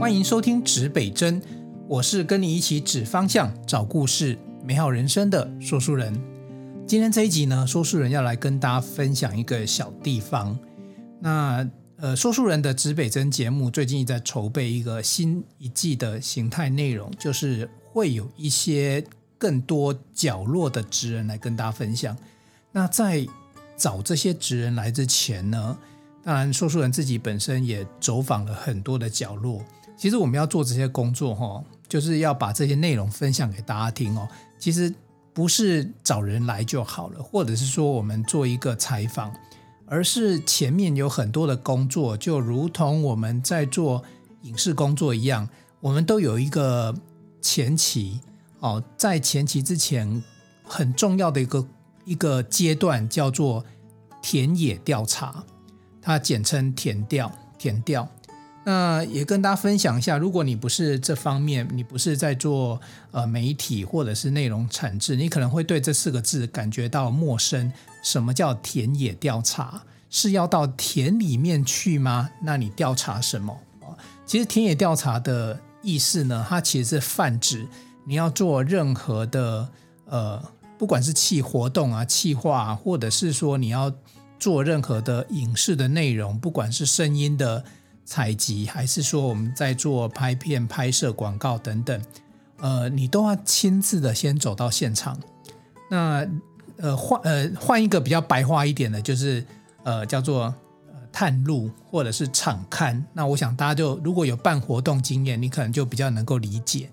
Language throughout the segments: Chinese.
欢迎收听指北针，我是跟你一起指方向、找故事、美好人生的说书人。今天这一集呢，说书人要来跟大家分享一个小地方。那呃，说书人的指北针节目最近在筹备一个新一季的形态内容，就是会有一些更多角落的职人来跟大家分享。那在找这些职人来之前呢，当然说书人自己本身也走访了很多的角落。其实我们要做这些工作，哈，就是要把这些内容分享给大家听哦。其实不是找人来就好了，或者是说我们做一个采访，而是前面有很多的工作，就如同我们在做影视工作一样，我们都有一个前期哦，在前期之前很重要的一个一个阶段叫做田野调查，它简称田调，田调。那也跟大家分享一下，如果你不是这方面，你不是在做呃媒体或者是内容产制，你可能会对这四个字感觉到陌生。什么叫田野调查？是要到田里面去吗？那你调查什么？其实田野调查的意思呢，它其实是泛指你要做任何的呃，不管是企活动啊、企划，或者是说你要做任何的影视的内容，不管是声音的。采集还是说我们在做拍片、拍摄、广告等等，呃，你都要亲自的先走到现场。那呃换呃换一个比较白话一点的，就是呃叫做探路或者是场勘。那我想大家就如果有办活动经验，你可能就比较能够理解。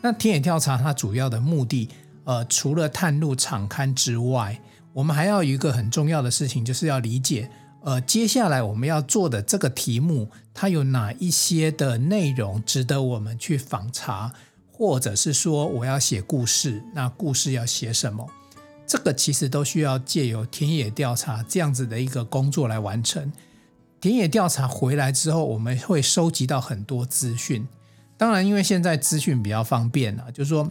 那田野调查它主要的目的，呃，除了探路、场勘之外，我们还要有一个很重要的事情，就是要理解。呃，接下来我们要做的这个题目，它有哪一些的内容值得我们去访查，或者是说我要写故事，那故事要写什么？这个其实都需要借由田野调查这样子的一个工作来完成。田野调查回来之后，我们会收集到很多资讯。当然，因为现在资讯比较方便了，就是说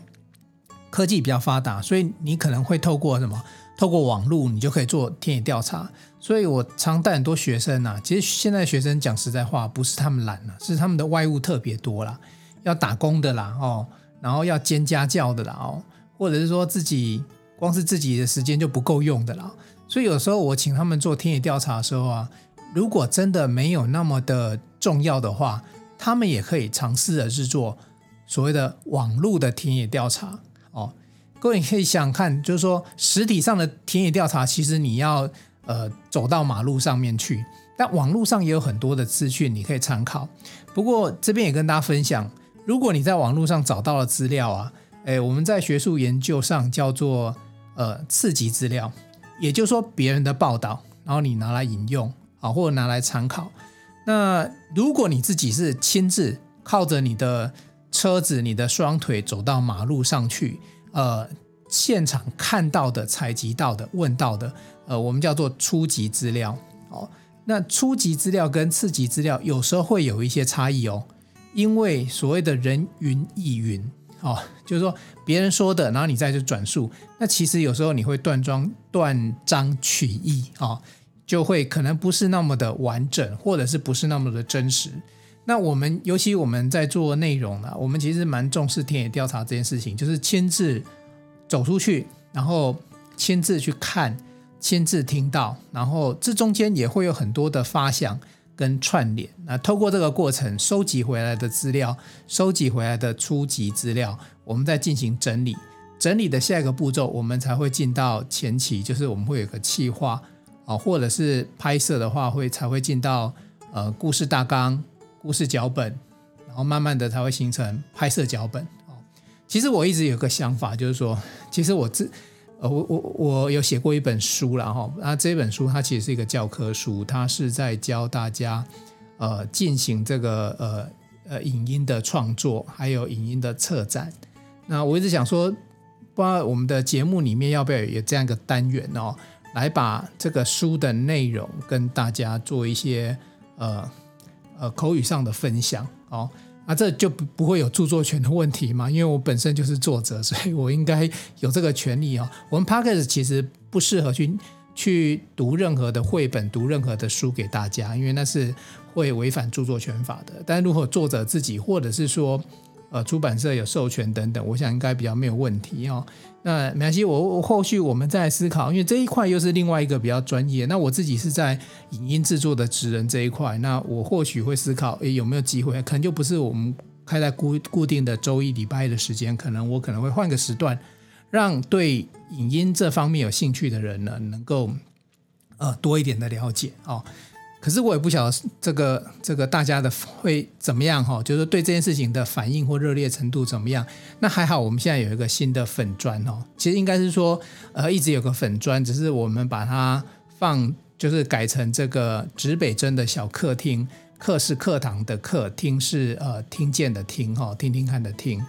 科技比较发达，所以你可能会透过什么？透过网络，你就可以做田野调查。所以我常带很多学生呐，其实现在学生讲实在话，不是他们懒了，是他们的外务特别多啦，要打工的啦哦，然后要兼家教的啦哦，或者是说自己光是自己的时间就不够用的啦。所以有时候我请他们做田野调查的时候啊，如果真的没有那么的重要的话，他们也可以尝试的是做所谓的网络的田野调查哦。各位可以想看，就是说实体上的田野调查，其实你要呃走到马路上面去，但网络上也有很多的资讯你可以参考。不过这边也跟大家分享，如果你在网络上找到了资料啊，诶，我们在学术研究上叫做呃次级资料，也就是说别人的报道，然后你拿来引用啊，或者拿来参考。那如果你自己是亲自靠着你的车子、你的双腿走到马路上去。呃，现场看到的、采集到的、问到的，呃，我们叫做初级资料哦。那初级资料跟次级资料有时候会有一些差异哦，因为所谓的人云亦云哦，就是说别人说的，然后你再去转述，那其实有时候你会断章断章取义、哦，就会可能不是那么的完整，或者是不是那么的真实。那我们尤其我们在做内容呢，我们其实蛮重视田野调查这件事情，就是亲自走出去，然后亲自去看，亲自听到，然后这中间也会有很多的发想跟串联。那透过这个过程收集回来的资料，收集回来的初级资料，我们再进行整理。整理的下一个步骤，我们才会进到前期，就是我们会有个企划啊，或者是拍摄的话，会才会进到呃故事大纲。故事脚本，然后慢慢的才会形成拍摄脚本。哦，其实我一直有个想法，就是说，其实我自呃，我我我有写过一本书了哈。那这本书它其实是一个教科书，它是在教大家呃进行这个呃呃影音的创作，还有影音的策展。那我一直想说，不知道我们的节目里面要不要有这样一个单元哦，来把这个书的内容跟大家做一些呃。呃，口语上的分享哦，啊，这就不不会有著作权的问题嘛？因为我本身就是作者，所以我应该有这个权利哦。我们 p o c k e t 其实不适合去去读任何的绘本、读任何的书给大家，因为那是会违反著作权法的。但如果作者自己，或者是说，呃，出版社有授权等等，我想应该比较没有问题哦。那没关系，我我后续我们再思考，因为这一块又是另外一个比较专业。那我自己是在影音制作的职人这一块，那我或许会思考，诶，有没有机会？可能就不是我们开在固固定的周一礼拜一的时间，可能我可能会换个时段，让对影音这方面有兴趣的人呢，能够呃多一点的了解哦。可是我也不晓得这个这个大家的会怎么样哈，就是对这件事情的反应或热烈程度怎么样？那还好，我们现在有一个新的粉专哦，其实应该是说呃一直有个粉专，只是我们把它放就是改成这个指北针的小客厅，课是课堂的课，听是呃听见的听哈，听听看的听。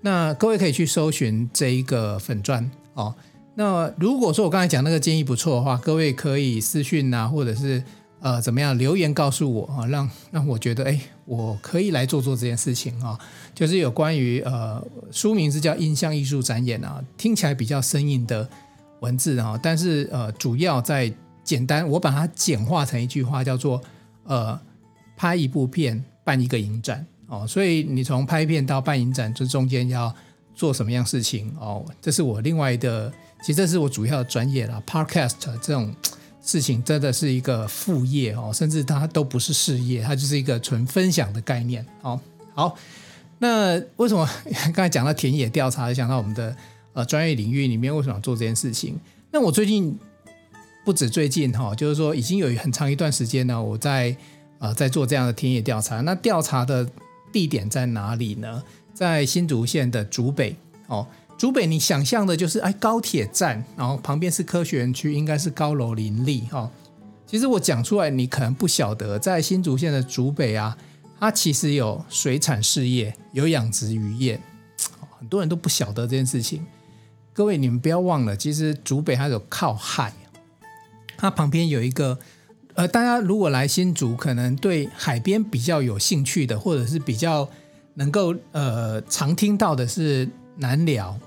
那各位可以去搜寻这一个粉专哦。那如果说我刚才讲那个建议不错的话，各位可以私讯啊，或者是。呃，怎么样？留言告诉我啊，让让我觉得，哎，我可以来做做这件事情啊。就是有关于呃，书名是叫《音像艺术展演》啊，听起来比较生硬的文字啊，但是呃，主要在简单，我把它简化成一句话，叫做呃，拍一部片，办一个影展哦。所以你从拍片到办影展，这中间要做什么样事情哦？这是我另外的，其实这是我主要的专业啦，Podcast 这种。事情真的是一个副业哦，甚至它都不是事业，它就是一个纯分享的概念哦。好，那为什么 刚才讲到田野调查，就讲到我们的呃专业领域里面为什么要做这件事情？那我最近不止最近哈，就是说已经有很长一段时间呢，我在呃在做这样的田野调查。那调查的地点在哪里呢？在新竹县的竹北哦。竹北，你想象的就是哎，高铁站，然后旁边是科学园区，应该是高楼林立哈。其实我讲出来，你可能不晓得，在新竹县的竹北啊，它其实有水产事业，有养殖渔业，很多人都不晓得这件事情。各位，你们不要忘了，其实竹北它有靠海，它旁边有一个呃，大家如果来新竹，可能对海边比较有兴趣的，或者是比较能够呃常听到的是南寮。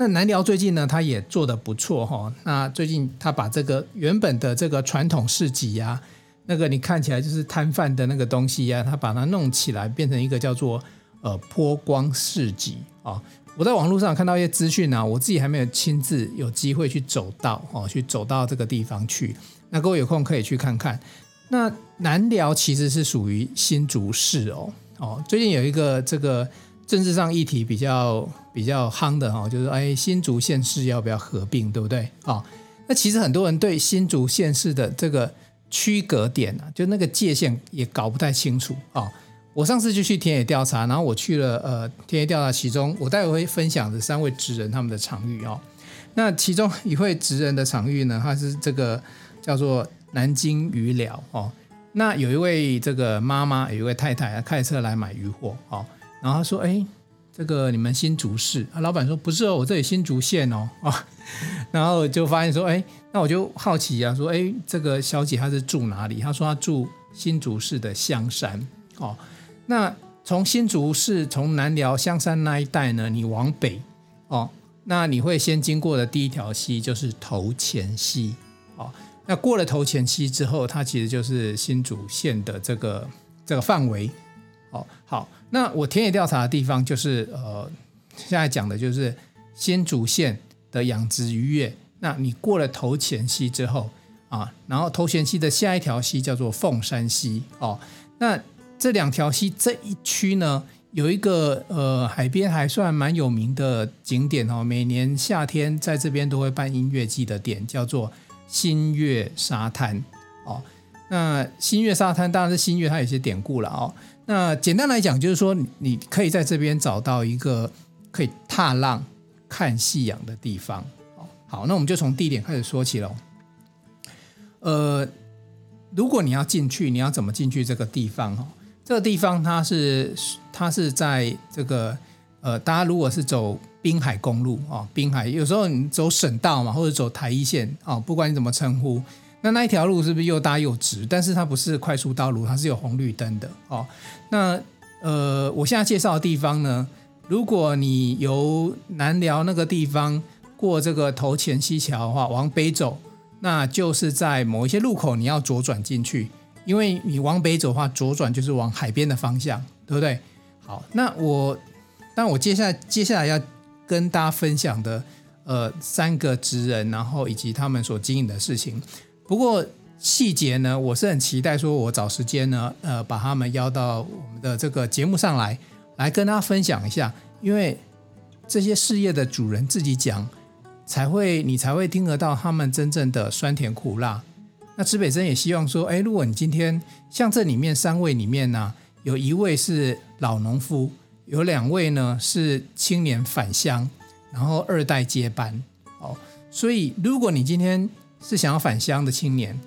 那南寮最近呢，他也做得不错哈。那最近他把这个原本的这个传统市集呀，那个你看起来就是摊贩的那个东西呀，他把它弄起来，变成一个叫做呃波光市集啊。我在网络上看到一些资讯啊，我自己还没有亲自有机会去走到哦，去走到这个地方去。那各位有空可以去看看。那南寮其实是属于新竹市哦哦，最近有一个这个。政治上议题比较比较夯的哈，就是哎，新竹县市要不要合并，对不对啊？那其实很多人对新竹县市的这个区隔点啊，就那个界限也搞不太清楚啊。我上次就去田野调查，然后我去了呃田野调查，其中我待会会分享的三位职人他们的场域哦。那其中一位职人的场域呢，他是这个叫做南京鱼寮哦。那有一位这个妈妈，有一位太太开车来买鱼货哦。然后他说：“哎，这个你们新竹市？”啊，老板说：“不是哦，我这里新竹县哦。”啊，然后就发现说：“哎，那我就好奇啊，说：哎，这个小姐她是住哪里？”她说：“她住新竹市的香山。”哦，那从新竹市从南寮香山那一带呢，你往北哦，那你会先经过的第一条溪就是头前溪。哦，那过了头前溪之后，它其实就是新竹县的这个这个范围。好。那我田野调查的地方就是呃，现在讲的就是新竹县的养殖渔业。那你过了头前溪之后啊，然后头前溪的下一条溪叫做凤山溪哦。那这两条溪这一区呢，有一个呃海边还算蛮有名的景点哦，每年夏天在这边都会办音乐季的点叫做新月沙滩哦。那新月沙滩当然是新月，它有些典故了哦。那简单来讲，就是说你可以在这边找到一个可以踏浪、看夕阳的地方。好，那我们就从地点开始说起喽。呃，如果你要进去，你要怎么进去这个地方？哈，这个地方它是它是在这个呃，大家如果是走滨海公路啊，滨海有时候你走省道嘛，或者走台一线啊，不管你怎么称呼。那那一条路是不是又大又直？但是它不是快速道路，它是有红绿灯的哦。那呃，我现在介绍的地方呢，如果你由南寮那个地方过这个头前溪桥的话，往北走，那就是在某一些路口你要左转进去，因为你往北走的话，左转就是往海边的方向，对不对？好，那我，那我接下来接下来要跟大家分享的，呃，三个职人，然后以及他们所经营的事情。不过细节呢，我是很期待说，我找时间呢，呃，把他们邀到我们的这个节目上来，来跟大家分享一下，因为这些事业的主人自己讲。才会，你才会听得到他们真正的酸甜苦辣。那池北针也希望说，哎，如果你今天像这里面三位里面呢、有一位是老农夫，有两位呢是青年返乡，然后二代接班。哦，所以如果你今天是想要返乡的青年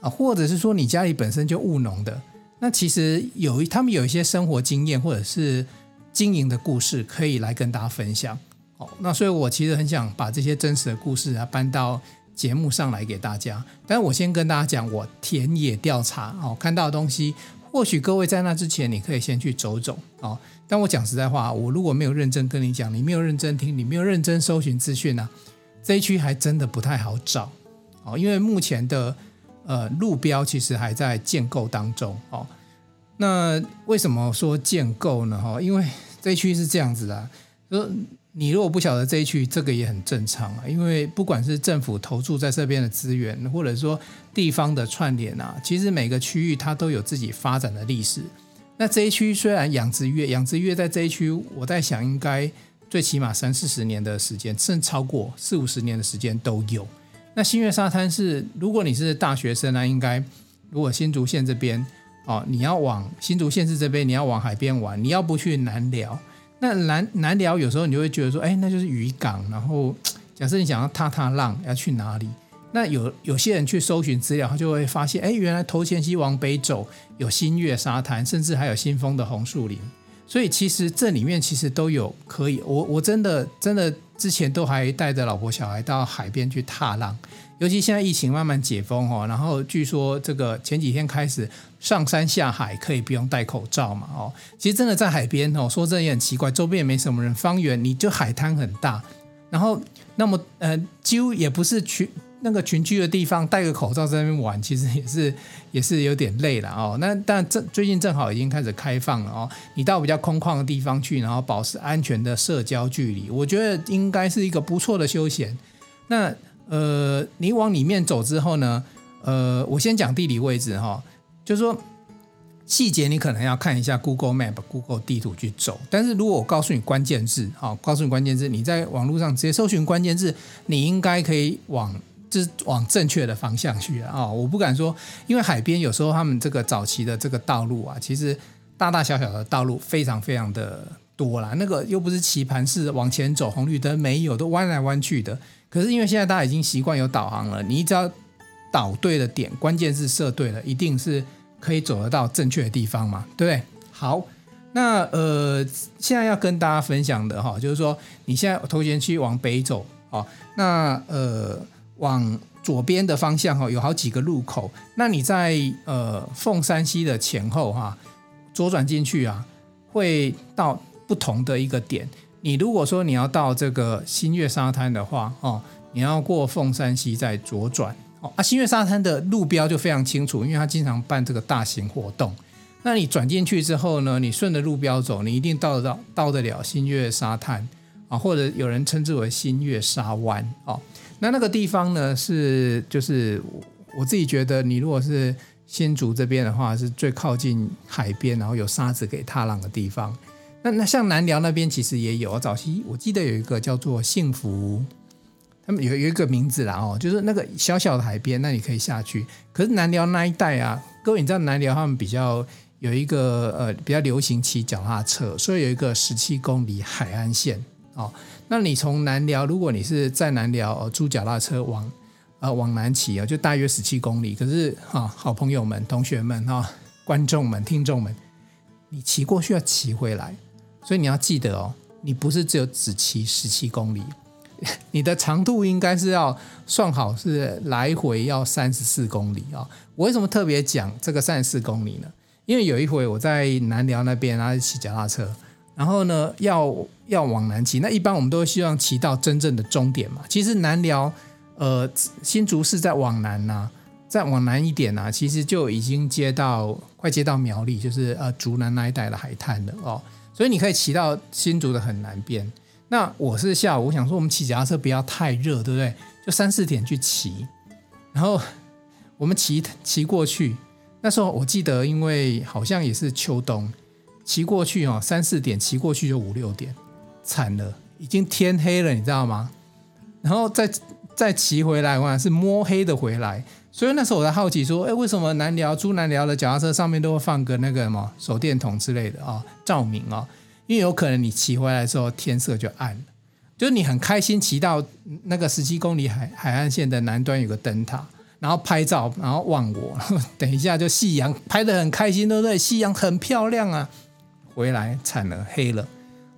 啊，或者是说你家里本身就务农的，那其实有一他们有一些生活经验或者是经营的故事，可以来跟大家分享。哦，那所以我其实很想把这些真实的故事啊搬到节目上来给大家。但是我先跟大家讲，我田野调查哦看到的东西，或许各位在那之前，你可以先去走走哦。但我讲实在话，我如果没有认真跟你讲，你没有认真听，你没有认真搜寻资讯呢，这一区还真的不太好找哦。因为目前的呃路标其实还在建构当中哦。那为什么说建构呢？哈，因为这一区是这样子的，说。你如果不晓得这一区，这个也很正常啊，因为不管是政府投注在这边的资源，或者说地方的串联啊，其实每个区域它都有自己发展的历史。那这一区虽然养殖业，养殖业在这一区，我在想应该最起码三四十年的时间，甚至超过四五十年的时间都有。那新月沙滩是，如果你是大学生呢，应该如果新竹县这边哦，你要往新竹县市这边，你要往海边玩，你要不去南寮。那南南寮有时候你就会觉得说，哎，那就是渔港。然后假设你想要踏踏浪，要去哪里？那有有些人去搜寻资料，他就会发现，哎，原来头前溪往北走有新月沙滩，甚至还有新丰的红树林。所以其实这里面其实都有可以，我我真的真的之前都还带着老婆小孩到海边去踏浪。尤其现在疫情慢慢解封哦，然后据说这个前几天开始上山下海可以不用戴口罩嘛哦，其实真的在海边哦，说真的也很奇怪，周边也没什么人，方圆你就海滩很大，然后那么呃几乎也不是去那个群居的地方，戴个口罩在那边玩，其实也是 也是有点累了哦。那但正最近正好已经开始开放了哦，你到比较空旷的地方去，然后保持安全的社交距离，我觉得应该是一个不错的休闲。那。呃，你往里面走之后呢，呃，我先讲地理位置哈，就是说细节你可能要看一下 Google Map、Google 地图去走。但是如果我告诉你关键字，哈，告诉你关键字，你在网络上直接搜寻关键字，你应该可以往就是往正确的方向去啊。我不敢说，因为海边有时候他们这个早期的这个道路啊，其实大大小小的道路非常非常的多啦。那个又不是棋盘式往前走，红绿灯没有，都弯来弯去的。可是因为现在大家已经习惯有导航了，你只要导对了点，关键是设对了，一定是可以走得到正确的地方嘛，对不对？好，那呃，现在要跟大家分享的哈，就是说你现在头前区往北走啊，那呃往左边的方向哈，有好几个路口，那你在呃凤山西的前后哈，左转进去啊，会到不同的一个点。你如果说你要到这个新月沙滩的话，哦，你要过凤山西再左转，哦啊，新月沙滩的路标就非常清楚，因为它经常办这个大型活动。那你转进去之后呢，你顺着路标走，你一定到得到到得了新月沙滩啊，或者有人称之为新月沙湾哦。那那个地方呢，是就是我自己觉得，你如果是新竹这边的话，是最靠近海边，然后有沙子给踏浪的地方。那那像南寮那边其实也有，早期我记得有一个叫做幸福，他们有有一个名字啦哦，就是那个小小的海边，那你可以下去。可是南寮那一带啊，各位你知道南寮他们比较有一个呃比较流行骑脚踏车，所以有一个十七公里海岸线哦。那你从南寮，如果你是在南寮租脚踏车往呃往南骑啊，就大约十七公里。可是哈、好朋友们、同学们哈、观众们、听众们，你骑过去要骑回来。所以你要记得哦，你不是只有只骑十七公里，你的长度应该是要算好，是来回要三十四公里啊。我为什么特别讲这个三十四公里呢？因为有一回我在南寮那边，然后骑脚踏车，然后呢要要往南骑，那一般我们都希望骑到真正的终点嘛。其实南寮呃，新竹市再往南呐、啊，再往南一点呐、其实就已经接到快接到苗栗，就是呃竹南那一带的海滩了哦。所以你可以骑到新竹的很南边。那我是下午，我想说我们骑脚踏车不要太热，对不对？就三四点去骑，然后我们骑骑过去。那时候我记得，因为好像也是秋冬，骑过去哦，三四点骑过去就五六点，惨了，已经天黑了，你知道吗？然后再再骑回来，哇，是摸黑的回来。所以那时候我在好奇说，哎，为什么南寮、朱南寮的脚踏车上面都会放个那个什么手电筒之类的啊，照明啊？因为有可能你骑回来的时候天色就暗了，就是你很开心骑到那个十七公里海海岸线的南端有个灯塔。然后拍照，然后忘我，等一下就夕阳拍得很开心，对不对？夕阳很漂亮啊，回来惨了，黑了。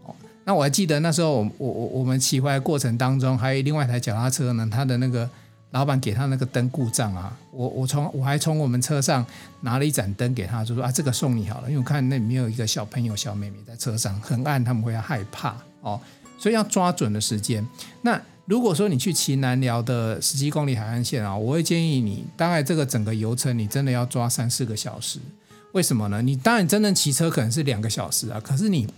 哦，那我还记得那时候我我我我们骑回来过程当中，还有另外一台脚踏车呢，他的那个老板给他那个灯故障啊，我我从我还从我们车上拿了一盏灯给他，就说啊这个送你好了，因为我看那里面有一个小朋友小妹妹在车上，很暗，他们会害怕哦，所以要抓准的时间。那如果说你去骑南寮的十七公里海岸线啊，我会建议你，大概这个整个游程你真的要抓三四个小时。为什么呢？你当然真正骑车可能是两个小时啊，可是你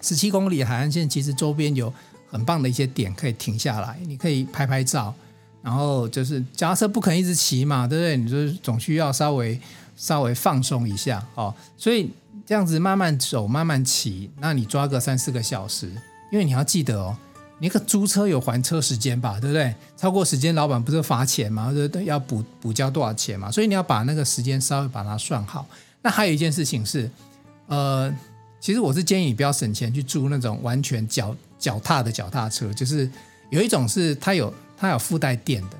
十七公里海岸线其实周边有很棒的一些点可以停下来，你可以拍拍照，然后就是假设不可能一直骑嘛，对不对？你就总需要稍微稍微放松一下哦。所以这样子慢慢走，慢慢骑，那你抓个三四个小时，因为你要记得哦。你个租车有还车时间吧，对不对？超过时间，老板不是罚钱吗？对不对？要补补交多少钱嘛？所以你要把那个时间稍微把它算好。那还有一件事情是，呃，其实我是建议你不要省钱去租那种完全脚脚踏的脚踏车，就是有一种是它有它有附带电的。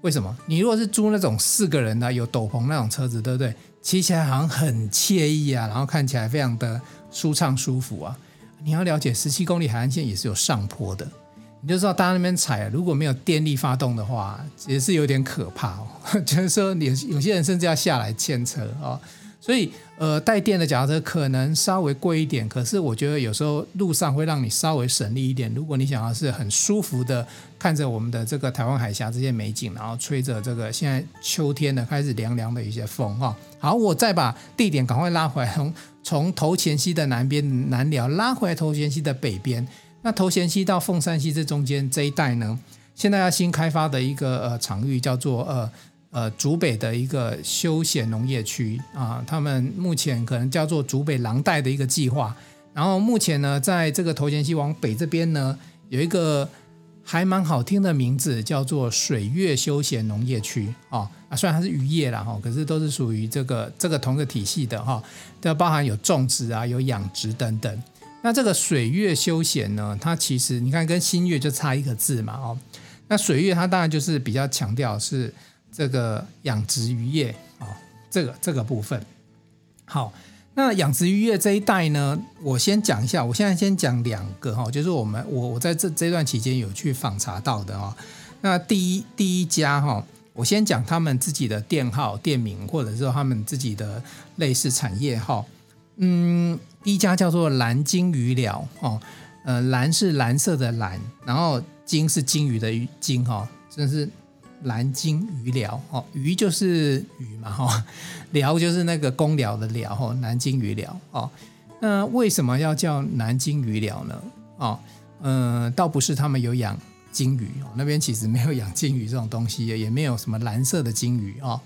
为什么？你如果是租那种四个人的有斗篷那种车子，对不对？骑起来好像很惬意啊，然后看起来非常的舒畅舒服啊。你要了解，十七公里海岸线也是有上坡的，你就知道大家那边踩，如果没有电力发动的话，也是有点可怕哦。就是说，有有些人甚至要下来牵车啊。所以，呃，带电的脚踏车可能稍微贵一点，可是我觉得有时候路上会让你稍微省力一点。如果你想要是很舒服的看着我们的这个台湾海峡这些美景，然后吹着这个现在秋天的开始凉凉的一些风哈。好，我再把地点赶快拉回来，从从头前溪的南边南寮拉回来头前溪的北边。那头前溪到凤山溪这中间这一带呢，现在要新开发的一个呃场域叫做呃。呃，竹北的一个休闲农业区啊，他们目前可能叫做竹北廊带的一个计划。然后目前呢，在这个头前溪往北这边呢，有一个还蛮好听的名字，叫做水月休闲农业区啊。啊，虽然它是渔业啦哈，可是都是属于这个这个同个体系的哈，都包含有种植啊，有养殖等等。那这个水月休闲呢，它其实你看跟新月就差一个字嘛哦。那水月它当然就是比较强调是。这个养殖渔业啊，这个这个部分好。那养殖渔业这一带呢，我先讲一下。我现在先讲两个哈，就是我们我我在这这段期间有去访查到的哈。那第一第一家哈，我先讲他们自己的店号、店名，或者说他们自己的类似产业哈。嗯，一家叫做蓝鲸鱼寮哦，呃，蓝是蓝色的蓝，然后鲸是鲸鱼的鱼鲸哈，真是。蓝鲸鱼寮哦，鱼就是鱼嘛哈，寮就是那个工寮的寮哈，蓝鲸鱼寮哦。那为什么要叫蓝鲸鱼寮呢？哦，嗯、呃，倒不是他们有养鲸鱼哦，那边其实没有养鲸鱼这种东西，也没有什么蓝色的鲸鱼哦。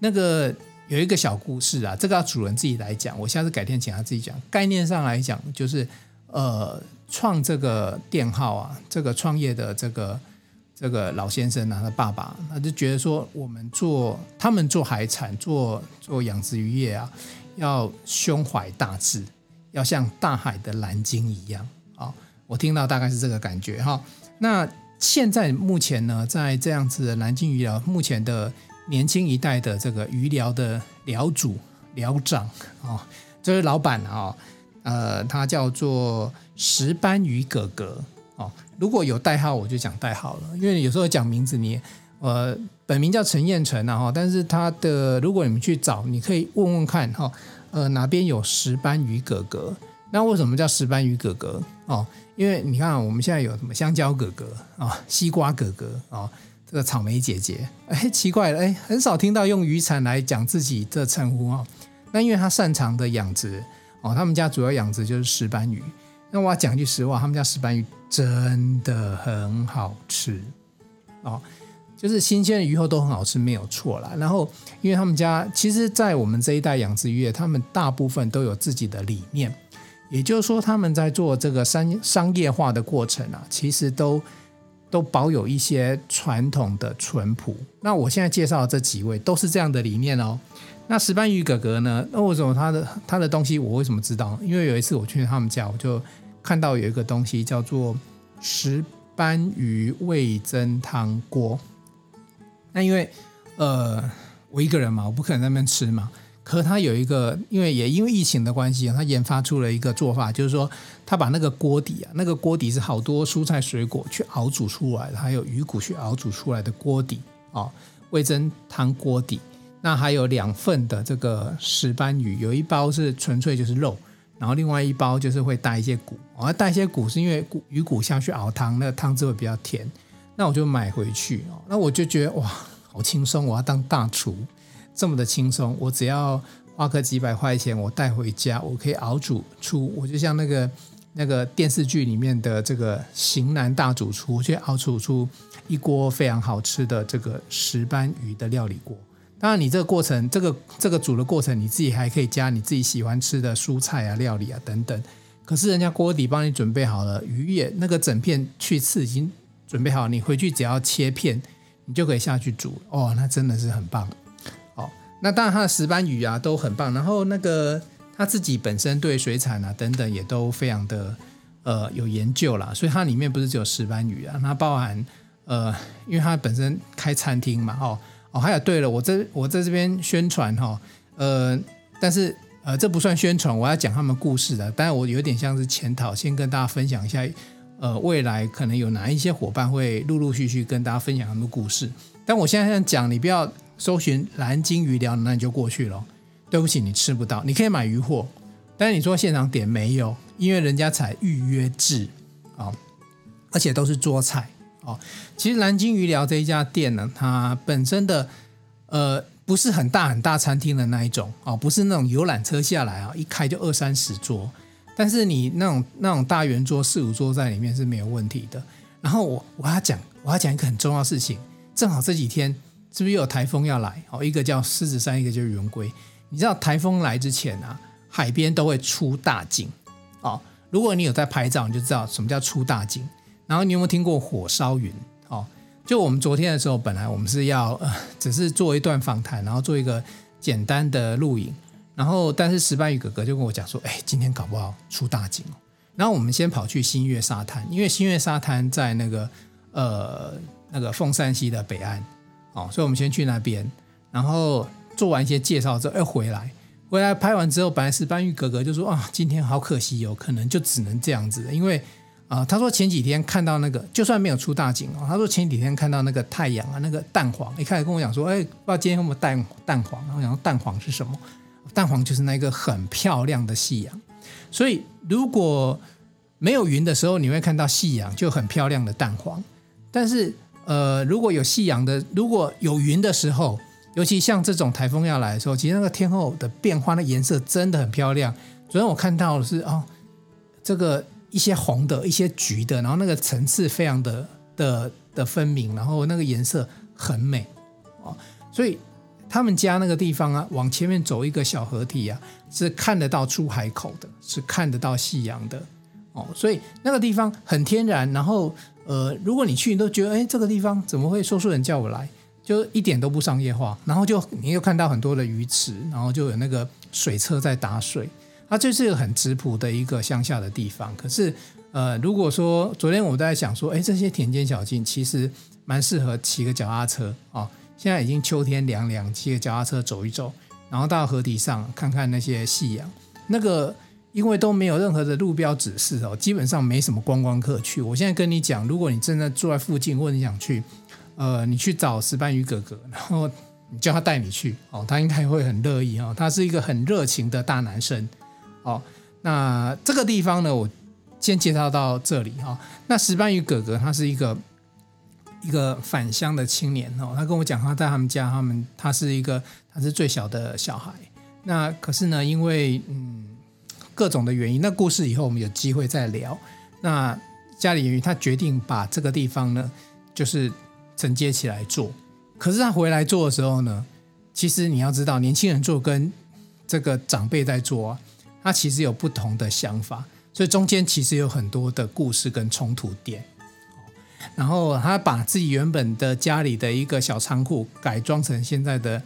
那个有一个小故事啊，这个要主人自己来讲，我下次改天请他自己讲。概念上来讲，就是呃，创这个店号啊，这个创业的这个。这个老先生啊，他爸爸，他就觉得说，我们做他们做海产、做做养殖渔业啊，要胸怀大志，要像大海的蓝鲸一样啊。我听到大概是这个感觉哈。那现在目前呢，在这样子的蓝鲸鱼寮，目前的年轻一代的这个鱼疗的疗主、疗长啊，这位老板啊，呃，他叫做石斑鱼哥哥。哦，如果有代号，我就讲代号了，因为有时候讲名字你，呃，本名叫陈彦成啊，哈，但是他的如果你们去找，你可以问问看哈，呃，哪边有石斑鱼哥哥？那为什么叫石斑鱼哥哥？哦，因为你看我们现在有什么香蕉哥哥啊、西瓜哥哥啊、这个草莓姐姐，哎，奇怪了，哎，很少听到用鱼产来讲自己的称呼哦。那因为他擅长的养殖哦，他们家主要养殖就是石斑鱼。那我要讲句实话，他们家石斑鱼真的很好吃哦，就是新鲜的鱼后都很好吃，没有错啦。然后，因为他们家其实，在我们这一代养殖业，他们大部分都有自己的理念，也就是说，他们在做这个商商业化的过程啊，其实都都保有一些传统的淳朴。那我现在介绍的这几位都是这样的理念哦。那石斑鱼哥哥呢？那为什么他的他的东西我为什么知道？因为有一次我去他们家，我就。看到有一个东西叫做石斑鱼味噌汤锅，那因为呃我一个人嘛，我不可能在那边吃嘛。可是他有一个，因为也因为疫情的关系，他研发出了一个做法，就是说他把那个锅底啊，那个锅底是好多蔬菜水果去熬煮出来的，还有鱼骨去熬煮出来的锅底啊，味噌汤锅底。那还有两份的这个石斑鱼，有一包是纯粹就是肉。然后另外一包就是会带一些骨，我要带一些骨是因为骨鱼骨下去熬汤，那个汤汁会比较甜。那我就买回去哦，那我就觉得哇，好轻松！我要当大厨，这么的轻松，我只要花个几百块钱，我带回家，我可以熬煮出，我就像那个那个电视剧里面的这个型男大主厨，我去熬煮出一锅非常好吃的这个石斑鱼的料理锅。当然，你这个过程，这个这个煮的过程，你自己还可以加你自己喜欢吃的蔬菜啊、料理啊等等。可是人家锅底帮你准备好了，鱼也那个整片去刺已经准备好，你回去只要切片，你就可以下去煮。哦，那真的是很棒。哦，那当然它的石斑鱼啊都很棒。然后那个他自己本身对水产啊等等也都非常的呃有研究啦，所以它里面不是只有石斑鱼啊，它包含呃，因为它本身开餐厅嘛，哦。哦，还有对了，我这我在这边宣传哈，呃，但是呃，这不算宣传，我要讲他们故事的。当然，我有点像是检讨，先跟大家分享一下，呃，未来可能有哪一些伙伴会陆陆续续跟大家分享他们故事。但我现在这样讲，你不要搜寻蓝鲸鱼寮，那你就过去了。对不起，你吃不到，你可以买鱼货，但是你说现场点没有，因为人家采预约制啊，而且都是桌菜。哦，其实蓝鲸鱼寮这一家店呢，它本身的呃不是很大很大餐厅的那一种哦，不是那种游览车下来啊，一开就二三十桌，但是你那种那种大圆桌四五桌在里面是没有问题的。然后我我要讲我要讲一个很重要事情，正好这几天是不是又有台风要来？哦，一个叫狮子山，一个叫圆规。你知道台风来之前啊，海边都会出大景哦。如果你有在拍照，你就知道什么叫出大景。然后你有没有听过火烧云？哦，就我们昨天的时候，本来我们是要呃，只是做一段访谈，然后做一个简单的录影，然后但是石斑鱼哥哥就跟我讲说，哎，今天搞不好出大景哦。然后我们先跑去新月沙滩，因为新月沙滩在那个呃那个凤山溪的北岸，哦，所以我们先去那边，然后做完一些介绍之后，又回来，回来拍完之后，本来石斑鱼哥哥就说啊，今天好可惜有可能就只能这样子，因为。啊、他说前几天看到那个，就算没有出大景哦，他说前几天看到那个太阳啊，那个蛋黄，一开始跟我讲说，哎，不知道今天有没有蛋蛋黄，然后讲蛋黄是什么？蛋黄就是那个很漂亮的夕阳，所以如果没有云的时候，你会看到夕阳就很漂亮的蛋黄，但是呃，如果有夕阳的，如果有云的时候，尤其像这种台风要来的时候，其实那个天后的变化，那颜色真的很漂亮。昨天我看到的是哦，这个。一些红的，一些橘的，然后那个层次非常的的的分明，然后那个颜色很美哦，所以他们家那个地方啊，往前面走一个小河堤啊，是看得到出海口的，是看得到夕阳的哦，所以那个地方很天然。然后呃，如果你去，你都觉得哎，这个地方怎么会说书人叫我来，就一点都不商业化。然后就你又看到很多的鱼池，然后就有那个水车在打水。它就是一个很质朴的一个乡下的地方，可是，呃，如果说昨天我在想说，哎，这些田间小径其实蛮适合骑个脚踏车啊、哦。现在已经秋天凉凉，骑个脚踏车走一走，然后到河堤上看看那些夕阳。那个因为都没有任何的路标指示哦，基本上没什么观光客去。我现在跟你讲，如果你真的住在附近，或者你想去，呃，你去找石斑鱼哥哥，然后你叫他带你去哦，他应该会很乐意哦。他是一个很热情的大男生。哦，那这个地方呢，我先介绍到这里哈、哦。那石斑鱼哥哥他是一个一个返乡的青年哦，他跟我讲，他在他们家，他们他是一个他是最小的小孩。那可是呢，因为嗯各种的原因，那故事以后我们有机会再聊。那家里原因，他决定把这个地方呢，就是承接起来做。可是他回来做的时候呢，其实你要知道，年轻人做跟这个长辈在做啊，他其实有不同的想法，所以中间其实有很多的故事跟冲突点。然后他把自己原本的家里的一个小仓库改装成现在的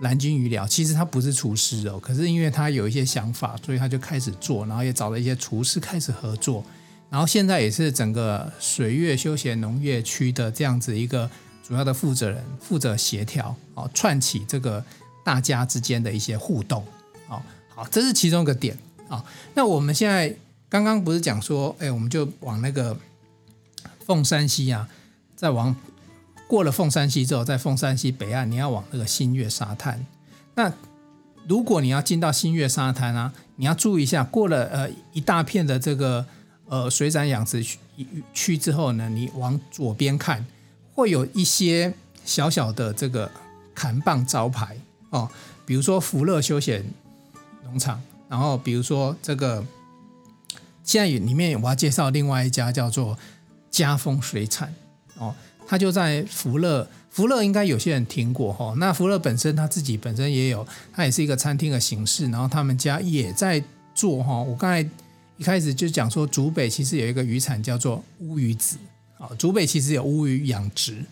蓝鲸鱼寮。其实他不是厨师哦，可是因为他有一些想法，所以他就开始做，然后也找了一些厨师开始合作。然后现在也是整个水月休闲农业区的这样子一个主要的负责人，负责协调哦，串起这个大家之间的一些互动。哦，好，这是其中一个点啊。那我们现在刚刚不是讲说，哎，我们就往那个。凤山西啊，再往过了凤山西之后，在凤山西北岸，你要往那个新月沙滩。那如果你要进到新月沙滩啊，你要注意一下，过了呃一大片的这个呃水产养殖区区之后呢，你往左边看，会有一些小小的这个砍棒招牌哦，比如说福乐休闲农场，然后比如说这个现在里面我要介绍另外一家叫做。家丰水产哦，他就在福乐，福乐应该有些人听过哈。那福乐本身他自己本身也有，他也是一个餐厅的形式，然后他们家也在做哈。我刚才一开始就讲说，竹北其实有一个渔产叫做乌鱼子啊，竹北其实有乌鱼养殖。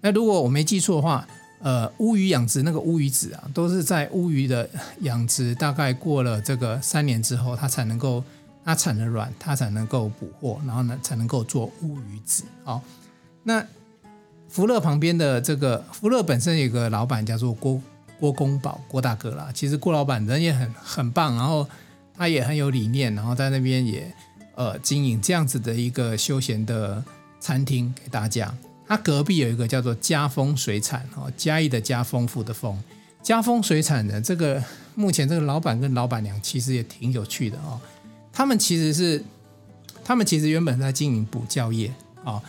那如果我没记错的话，呃，乌鱼养殖那个乌鱼子啊，都是在乌鱼的养殖大概过了这个三年之后，它才能够。它产了卵，它才能够捕获，然后呢才能够做乌鱼子。好，那福乐旁边的这个福乐本身有个老板叫做郭郭公宝郭大哥啦。其实郭老板人也很很棒，然后他也很有理念，然后在那边也呃经营这样子的一个休闲的餐厅给大家。他隔壁有一个叫做嘉丰水产哦，嘉义的嘉丰富的丰，嘉丰水产的这个目前这个老板跟老板娘其实也挺有趣的哦。他们其实是，他们其实原本在经营补教业啊、哦，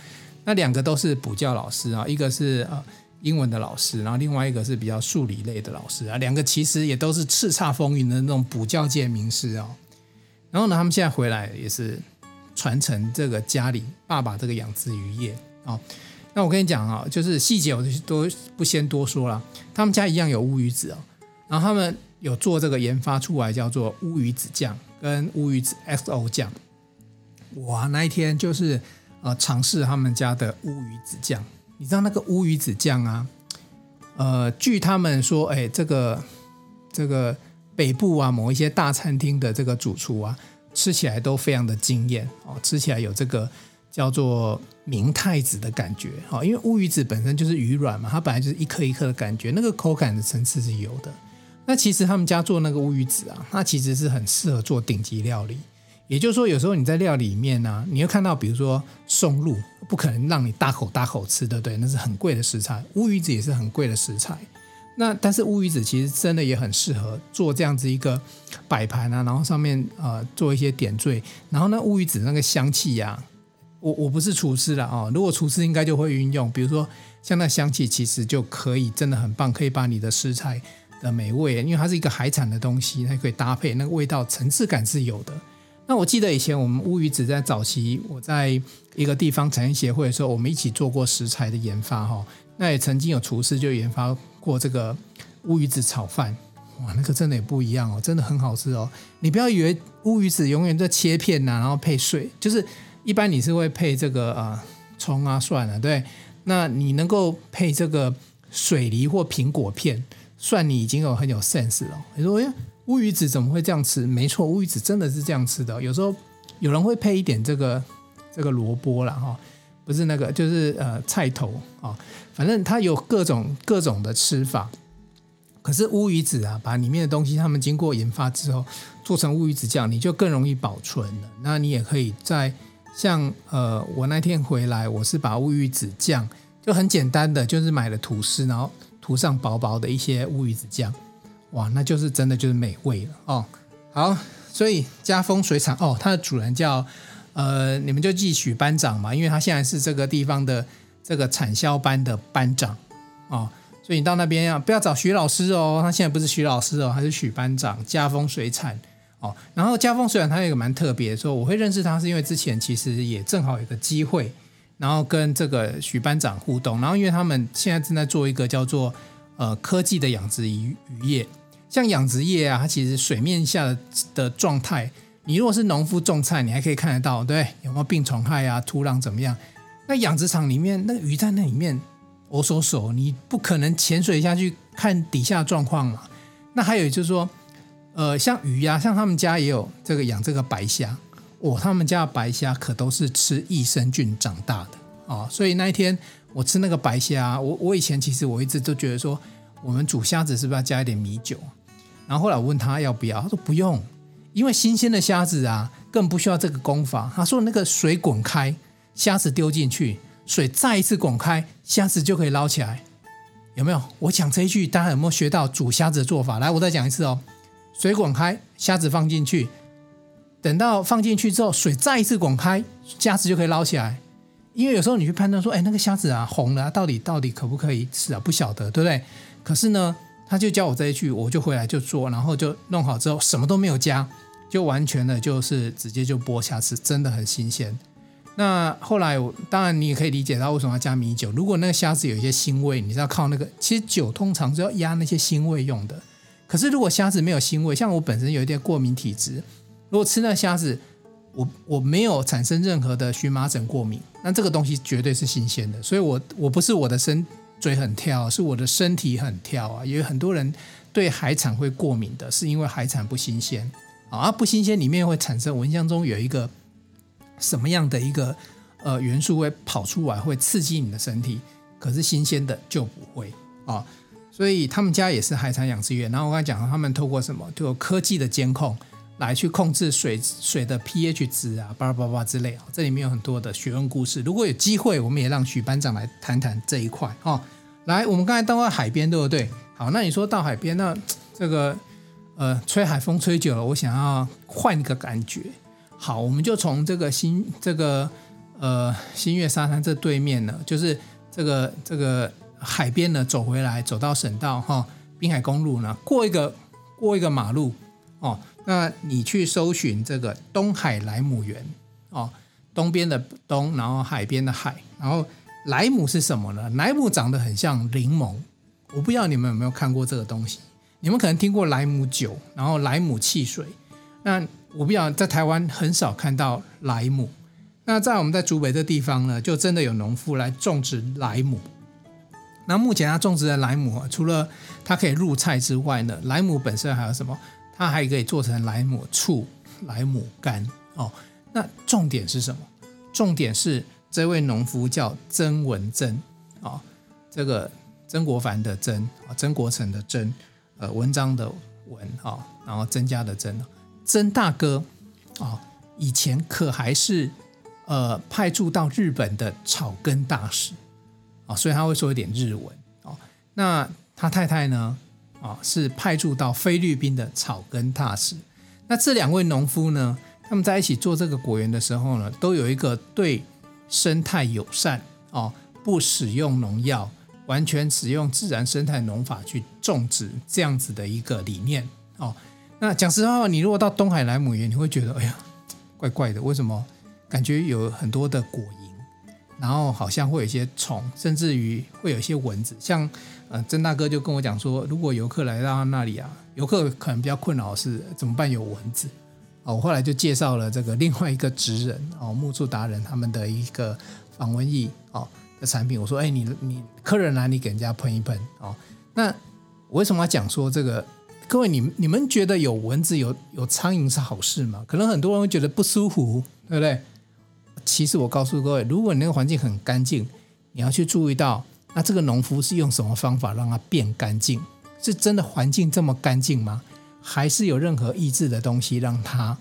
那两个都是补教老师啊，一个是呃英文的老师，然后另外一个是比较数理类的老师啊，两个其实也都是叱咤风云的那种补教界名师哦。然后呢，他们现在回来也是传承这个家里爸爸这个养殖渔业、哦。那我跟你讲啊，就是细节我就都不先多说了。他们家一样有乌鱼子哦，然后他们有做这个研发出来叫做乌鱼子酱。跟乌鱼子 XO 酱，哇，那一天就是呃尝试他们家的乌鱼子酱。你知道那个乌鱼子酱啊？呃，据他们说，哎，这个这个北部啊某一些大餐厅的这个主厨啊，吃起来都非常的惊艳哦，吃起来有这个叫做明太子的感觉哈，因为乌鱼子本身就是鱼卵嘛，它本来就是一颗一颗的感觉，那个口感的层次是有的。那其实他们家做那个乌鱼子啊，它其实是很适合做顶级料理。也就是说，有时候你在料理里面呢、啊，你会看到，比如说松露，不可能让你大口大口吃，对不对？那是很贵的食材。乌鱼子也是很贵的食材。那但是乌鱼子其实真的也很适合做这样子一个摆盘啊，然后上面呃做一些点缀，然后那乌鱼子那个香气呀、啊，我我不是厨师了啊，如果厨师应该就会运用，比如说像那香气，其实就可以真的很棒，可以把你的食材。的美味，因为它是一个海产的东西，它可以搭配，那个味道层次感是有的。那我记得以前我们乌鱼子在早期，我在一个地方产业协会的时候，我们一起做过食材的研发哈。那也曾经有厨师就研发过这个乌鱼子炒饭，哇，那个真的也不一样哦，真的很好吃哦。你不要以为乌鱼子永远在切片呐、然后配碎，就是一般你是会配这个啊葱啊蒜啊，对，那你能够配这个水梨或苹果片。算你已经有很有 sense 了。你说，哎，乌鱼子怎么会这样吃？没错，乌鱼子真的是这样吃的。有时候有人会配一点这个这个萝卜啦，哈，不是那个，就是呃菜头啊，反正它有各种各种的吃法。可是乌鱼子啊，把里面的东西他们经过研发之后做成乌鱼子酱，你就更容易保存了。那你也可以在像呃，我那天回来，我是把乌鱼子酱就很简单的，就是买了吐司，然后。涂上薄薄的一些乌鱼子酱，哇，那就是真的就是美味了哦。好，所以家丰水产哦，它的主人叫呃，你们就记许班长嘛，因为他现在是这个地方的这个产销班的班长哦，所以你到那边要不要找许老师哦？他现在不是许老师哦，他是许班长。家丰水产哦，然后佳丰虽然他有一个蛮特别的，说我会认识他是因为之前其实也正好有个机会，然后跟这个许班长互动，然后因为他们现在正在做一个叫做呃科技的养殖鱼渔业，像养殖业啊，它其实水面下的的状态，你如果是农夫种菜，你还可以看得到，对，有没有病虫害啊，土壤怎么样？那养殖场里面，那个鱼在那里面，我所手，你不可能潜水下去看底下状况嘛。那还有就是说，呃，像鱼呀、像他们家也有这个养这个白虾，哦，他们家的白虾可都是吃益生菌长大的哦。所以那一天我吃那个白虾，我我以前其实我一直都觉得说，我们煮虾子是不是要加一点米酒？然后后来我问他要不要，他说不用，因为新鲜的虾子啊，更不需要这个功法。他说那个水滚开。虾子丢进去，水再一次滚开，虾子就可以捞起来，有没有？我讲这一句，大家有没有学到煮虾子的做法？来，我再讲一次哦。水滚开，虾子放进去，等到放进去之后，水再一次滚开，虾子就可以捞起来。因为有时候你去判断说，哎，那个虾子啊红了，到底到底可不可以吃啊？不晓得，对不对？可是呢，他就教我这一句，我就回来就做，然后就弄好之后，什么都没有加，就完全的就是直接就剥虾子，真的很新鲜。那后来，当然你也可以理解到为什么要加米酒。如果那个虾子有一些腥味，你是要靠那个。其实酒通常是要压那些腥味用的。可是如果虾子没有腥味，像我本身有一点过敏体质，如果吃那虾子，我我没有产生任何的荨麻疹过敏，那这个东西绝对是新鲜的。所以我我不是我的身嘴很挑，是我的身体很挑啊。也有很多人对海产会过敏的，是因为海产不新鲜啊，不新鲜里面会产生，蚊香中有一个。什么样的一个呃元素会跑出来，会刺激你的身体？可是新鲜的就不会啊、所以他们家也是海产养殖业。然后我刚才讲了，他们透过什么？就有科技的监控来去控制水水的 pH 值啊，巴拉巴拉之类啊。这里面有很多的学问故事。如果有机会，我们也让许班长来谈谈这一块哦。来，我们刚才到了海边，对不对？好，那你说到海边，那这个呃吹海风吹久了，我想要换一个感觉。好，我们就从这个新这个呃新月沙滩这对面呢，就是这个这个海边呢走回来，走到省道哈，滨海公路呢过一个过一个马路哦，那你去搜寻这个东海莱姆园哦，东边的东，然后海边的海，然后莱姆是什么呢？莱姆长得很像柠檬，我不知道你们有没有看过这个东西，你们可能听过莱姆酒，然后莱姆汽水，那。我不晓得在台湾很少看到莱姆，那在我们在竹北这地方呢，就真的有农夫来种植莱姆。那目前他种植的莱姆，除了它可以入菜之外呢，莱姆本身还有什么？它还可以做成莱姆醋、莱姆干哦。那重点是什么？重点是这位农夫叫曾文珍啊，这个曾国藩的曾啊，曾国成的曾，呃，文章的文啊，然后曾家的曾。曾大哥啊，以前可还是呃派驻到日本的草根大使啊，所以他会说一点日文哦。那他太太呢啊，是派驻到菲律宾的草根大使。那这两位农夫呢，他们在一起做这个果园的时候呢，都有一个对生态友善哦，不使用农药，完全使用自然生态农法去种植这样子的一个理念哦。那讲实话，你如果到东海莱姆园，你会觉得哎呀，怪怪的。为什么？感觉有很多的果蝇，然后好像会有一些虫，甚至于会有一些蚊子。像呃，曾大哥就跟我讲说，如果游客来到他那里啊，游客可能比较困扰是怎么办？有蚊子哦。我后来就介绍了这个另外一个职人哦，木柱达人他们的一个防蚊液哦的产品。我说，哎，你你客人来，你给人家喷一喷哦。那我为什么要讲说这个？各位，你你们觉得有蚊子、有有苍蝇是好事吗？可能很多人会觉得不舒服，对不对？其实我告诉各位，如果你那个环境很干净，你要去注意到，那这个农夫是用什么方法让它变干净？是真的环境这么干净吗？还是有任何抑制的东西让它，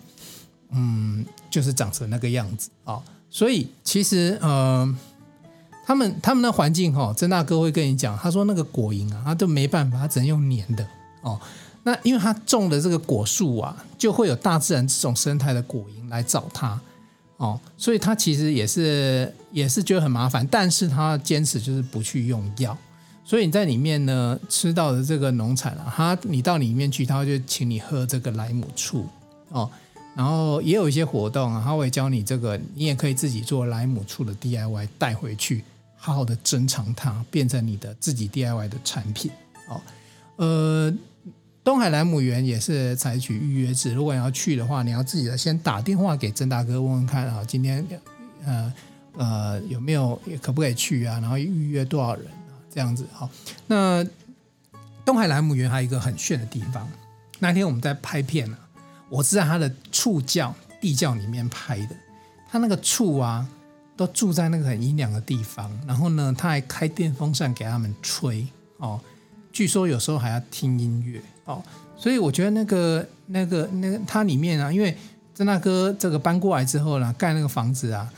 嗯，就是长成那个样子啊？所以其实，呃，他们他们的环境哈，曾大哥会跟你讲，他说那个果蝇啊，他都没办法，他只能用粘的哦。那因为他种的这个果树啊，就会有大自然这种生态的果蝇来找他，哦，所以他其实也是也是觉得很麻烦，但是他坚持就是不去用药，所以你在里面呢吃到的这个农产啊，他你到里面去，他就请你喝这个莱姆醋哦，然后也有一些活动啊，他会教你这个，你也可以自己做莱姆醋的 DIY 带回去，好好的珍藏它，变成你的自己 DIY 的产品哦，呃。东海莱姆园也是采取预约制，如果你要去的话，你要自己先打电话给曾大哥问问看啊，今天呃呃有没有可不可以去啊？然后预约多少人啊？这样子好。那东海莱姆园还有一个很炫的地方，那天我们在拍片呢，我是在他的醋窖地窖里面拍的，他那个触啊都住在那个很阴凉的地方，然后呢他还开电风扇给他们吹哦。据说有时候还要听音乐哦，所以我觉得那个、那个、那个，它里面啊，因为曾大哥这个搬过来之后呢，盖那个房子啊，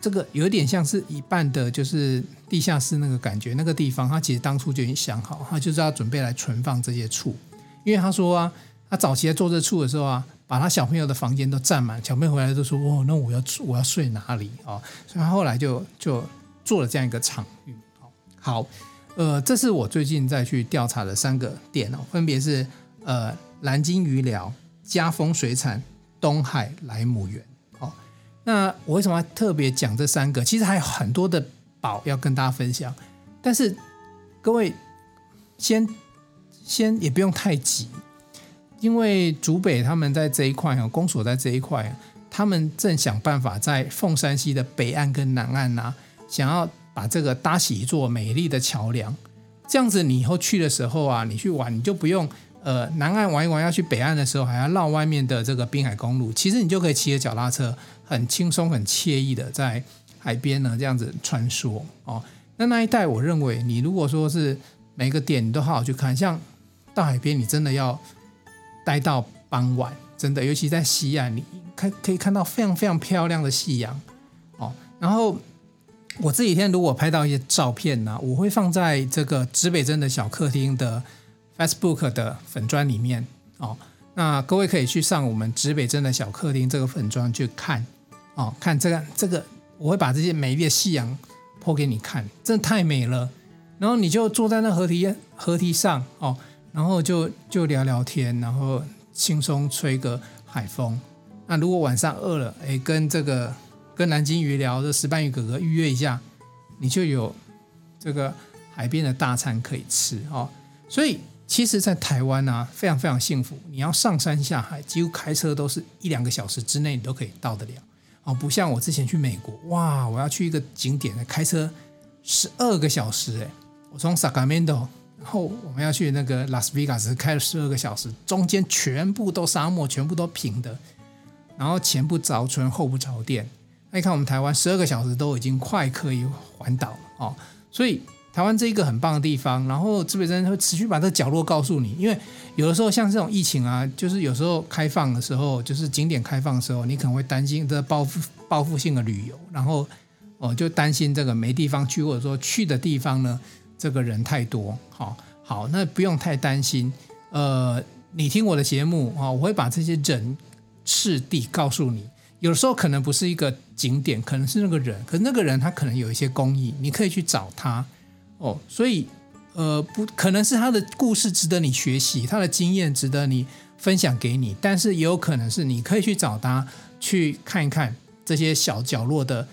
这个有点像是一半的，就是地下室那个感觉。那个地方他其实当初就已经想好，他就是要准备来存放这些醋，因为他说啊，他早期在做这醋的时候啊，把他小朋友的房间都占满，小朋友回来都说哦，那我要我要睡哪里啊？所以他后来就就做了这样一个场域。好。呃，这是我最近在去调查的三个点哦，分别是呃蓝鲸鱼寮、佳丰水产、东海莱姆园。哦，那我为什么特别讲这三个？其实还有很多的宝要跟大家分享，但是各位先先也不用太急，因为竹北他们在这一块哦，公所在这一块，他们正想办法在凤山溪的北岸跟南岸啊，想要。把这个搭起一座美丽的桥梁，这样子你以后去的时候啊，你去玩你就不用呃南岸玩一玩，要去北岸的时候还要绕外面的这个滨海公路，其实你就可以骑着脚踏车，很轻松很惬意的在海边呢这样子穿梭哦。那那一带我认为你如果说是每个点你都好好去看，像到海边你真的要待到傍晚，真的尤其在西岸，你看可以看到非常非常漂亮的夕阳哦，然后。我这几天如果拍到一些照片呢，我会放在这个指北针的小客厅的 Facebook 的粉砖里面哦。那各位可以去上我们指北针的小客厅这个粉砖去看哦，看这个这个，我会把这些美丽的夕阳 po 给你看，真的太美了。然后你就坐在那河堤河堤上哦，然后就就聊聊天，然后轻松吹个海风。那如果晚上饿了，哎，跟这个。跟南京鱼聊的石斑鱼哥哥预约一下，你就有这个海边的大餐可以吃哦。所以其实，在台湾啊，非常非常幸福。你要上山下海，几乎开车都是一两个小时之内，你都可以到得了哦。不像我之前去美国，哇，我要去一个景点，开车十二个小时诶。我从 Sacramento，然后我们要去那个拉斯维加斯，开了十二个小时，中间全部都沙漠，全部都平的，然后前不着村后不着店。你看，我们台湾十二个小时都已经快可以环岛了哦，所以台湾这一个很棒的地方。然后指北针会持续把这个角落告诉你，因为有的时候像这种疫情啊，就是有时候开放的时候，就是景点开放的时候，你可能会担心这报复报复性的旅游，然后哦就担心这个没地方去，或者说去的地方呢，这个人太多。好，好，那不用太担心。呃，你听我的节目啊，我会把这些人事地告诉你。有时候可能不是一个景点，可能是那个人，可是那个人他可能有一些公益，你可以去找他哦。所以，呃，不可能是他的故事值得你学习，他的经验值得你分享给你，但是也有可能是你可以去找他去看一看这些小角落的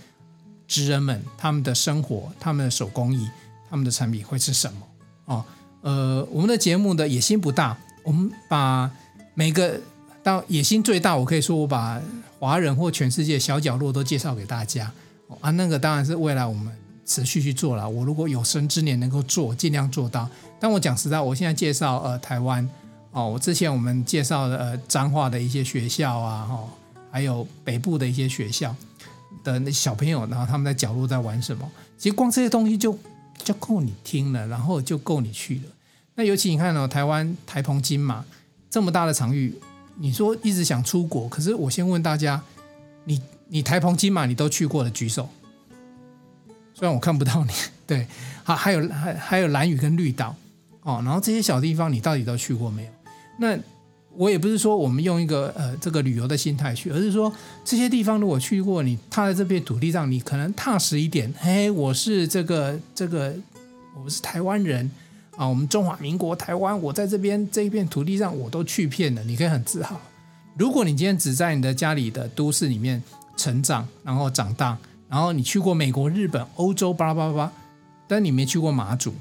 职人们，他们的生活，他们的手工艺，他们的产品会是什么哦。呃，我们的节目的野心不大，我们把每个到野心最大，我可以说我把。华人或全世界小角落都介绍给大家啊，那个当然是未来我们持续去做了。我如果有生之年能够做，尽量做到。但我讲实在，我现在介绍呃台湾哦，我之前我们介绍的呃彰化的一些学校啊，哈，还有北部的一些学校的那小朋友，然后他们在角落在玩什么？其实光这些东西就就够你听了，然后就够你去了。那尤其你看哦，台湾台澎金马这么大的场域。你说一直想出国，可是我先问大家，你你台澎金马你都去过的举手，虽然我看不到你，对，好，还有还还有蓝屿跟绿岛哦，然后这些小地方你到底都去过没有？那我也不是说我们用一个呃这个旅游的心态去，而是说这些地方如果去过，你踏在这片土地上，你可能踏实一点。嘿，我是这个这个，我是台湾人啊，我们中华民国台湾，我在这边这一片土地上我都去遍了，你可以很自豪。如果你今天只在你的家里的都市里面成长，然后长大，然后你去过美国、日本、欧洲，巴拉巴拉巴拉，但你没去过马祖，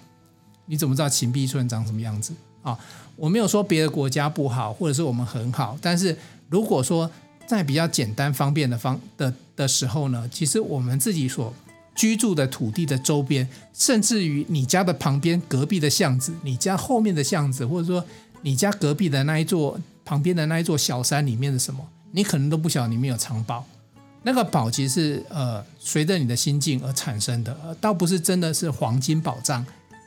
你怎么知道秦壁村长什么样子啊？我没有说别的国家不好，或者是我们很好，但是如果说在比较简单方便的方的的时候呢，其实我们自己所居住的土地的周边，甚至于你家的旁边、隔壁的巷子、你家后面的巷子，或者说你家隔壁的那一座旁边的那一座小山里面的什么，你可能都不晓得里面有藏宝。那个宝其实呃随着你的心境而产生的，倒不是真的是黄金宝藏。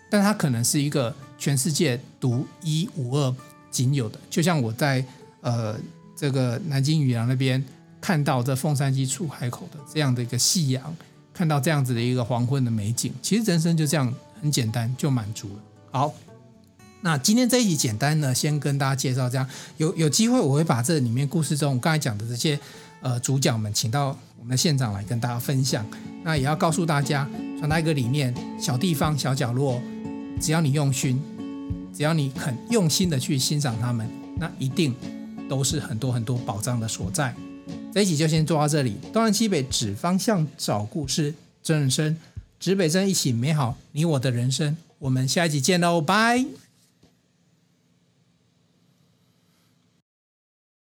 但它可能是一个全世界独一无二、仅有的，就像我在呃这个南京雨阳那边看到这凤山西出海口的这样的一个夕阳，看到这样子的一个黄昏的美景，其实人生就这样很简单就满足了。好，那今天这一集简单呢，先跟大家介绍这样，有有机会我会把这里面故事中我刚才讲的这些呃主角们请到我们的现场来跟大家分享，那也要告诉大家传达一个理念：小地方小角落。只要你用心，只要你肯用心的去欣赏他们，那一定都是很多很多宝藏的所在。这一集就先做到这里。东南西北指方向，找故事，真人生，指北针，一起美好你我的人生。我们下一集见喽，拜。